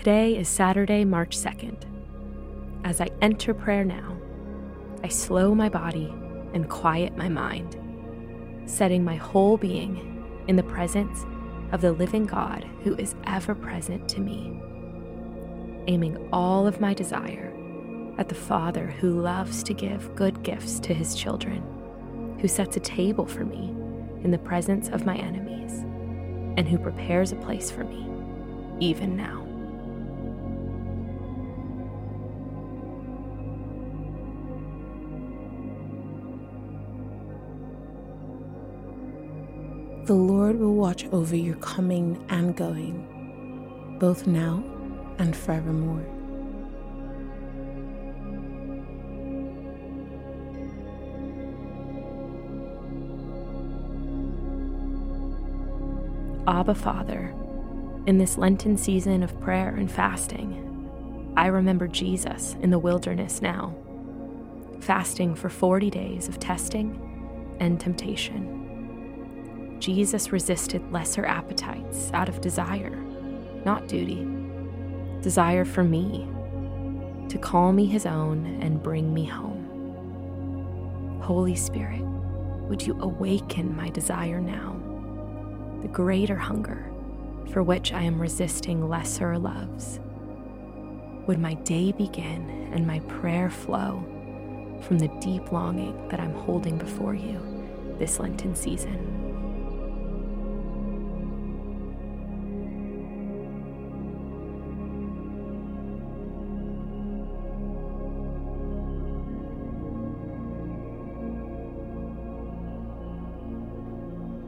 Today is Saturday, March 2nd. As I enter prayer now, I slow my body and quiet my mind, setting my whole being in the presence of the living God who is ever present to me, aiming all of my desire at the Father who loves to give good gifts to his children, who sets a table for me in the presence of my enemies, and who prepares a place for me even now. The Lord will watch over your coming and going, both now and forevermore. Abba Father, in this Lenten season of prayer and fasting, I remember Jesus in the wilderness now, fasting for 40 days of testing and temptation. Jesus resisted lesser appetites out of desire, not duty, desire for me, to call me his own and bring me home. Holy Spirit, would you awaken my desire now? the greater hunger for which I am resisting lesser loves. Would my day begin and my prayer flow from the deep longing that I'm holding before you this Lenten season?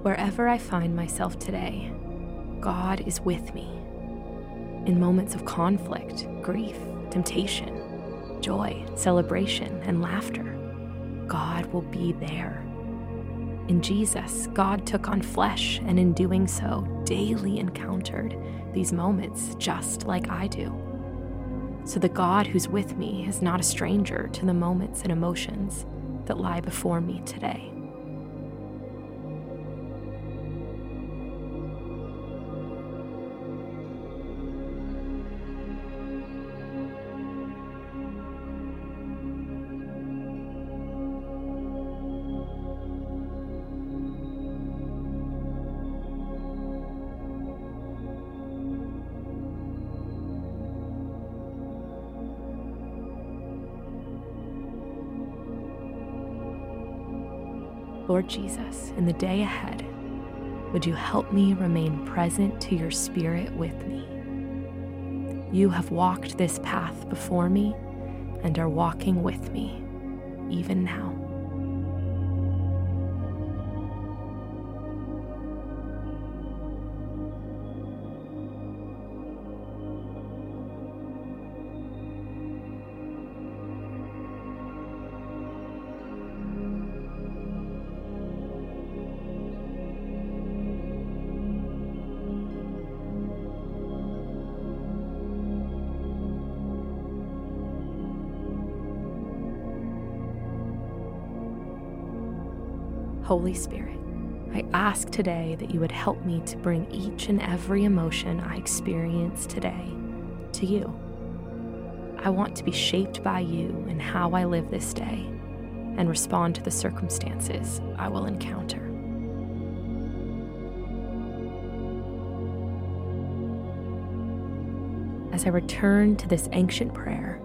Wherever I find myself today, God is with me. In moments of conflict, grief, temptation, joy, celebration, and laughter, God will be there. In Jesus, God took on flesh and in doing so, daily encountered these moments just like I do. So the God who's with me is not a stranger to the moments and emotions that lie before me today. Lord Jesus, in the day ahead, would you help me remain present to your Spirit with me? You have walked this path before me and are walking with me, even now. Holy Spirit, I ask today that you would help me to bring each and every emotion I experience today to you. I want to be shaped by you in how I live this day and respond to the circumstances I will encounter. As I return to this ancient prayer,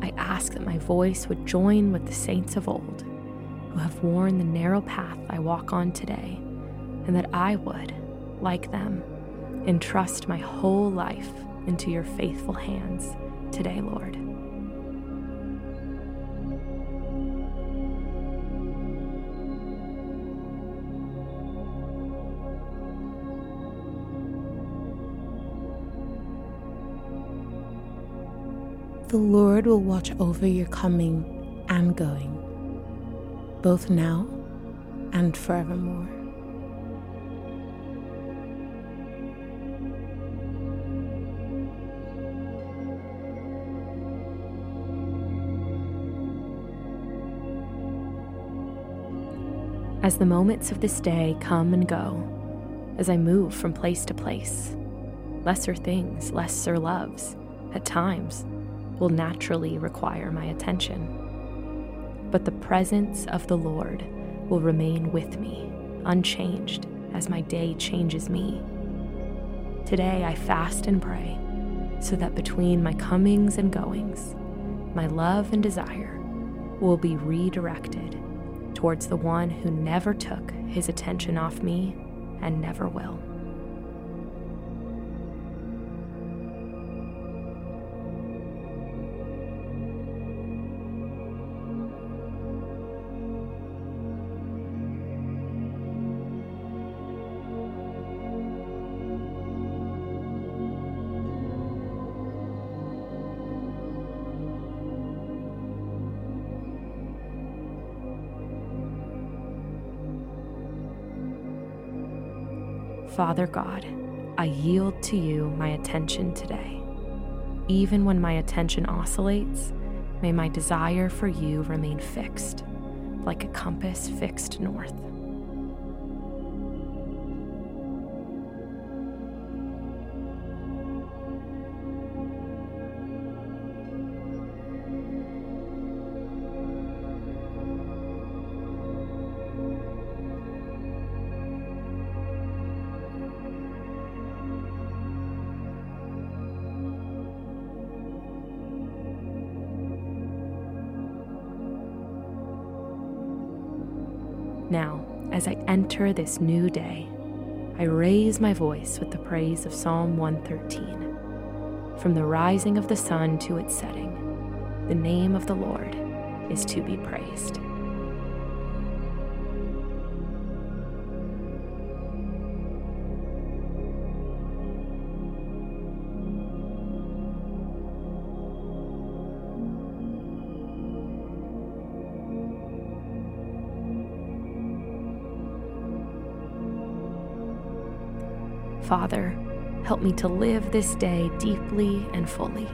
I ask that my voice would join with the saints of old who have worn the narrow path I walk on today, and that I would, like them, entrust my whole life into your faithful hands today, Lord. The Lord will watch over your coming and going both now and forevermore. As the moments of this day come and go, as I move from place to place, lesser things, lesser loves, at times, will naturally require my attention. But the presence of the Lord will remain with me, unchanged, as my day changes me. Today I fast and pray so that between my comings and goings, my love and desire will be redirected towards the one who never took his attention off me and never will. Father God, I yield to you my attention today. Even when my attention oscillates, may my desire for you remain fixed, like a compass fixed north. Now, as I enter this new day, I raise my voice with the praise of Psalm 113. From the rising of the sun to its setting, the name of the Lord is to be praised. Father, help me to live this day deeply and fully,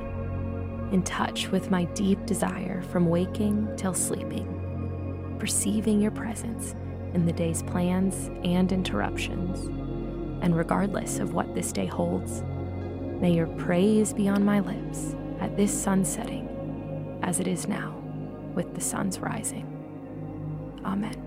in touch with my deep desire from waking till sleeping, perceiving your presence in the day's plans and interruptions. And regardless of what this day holds, may your praise be on my lips at this sun setting as it is now with the sun's rising. Amen.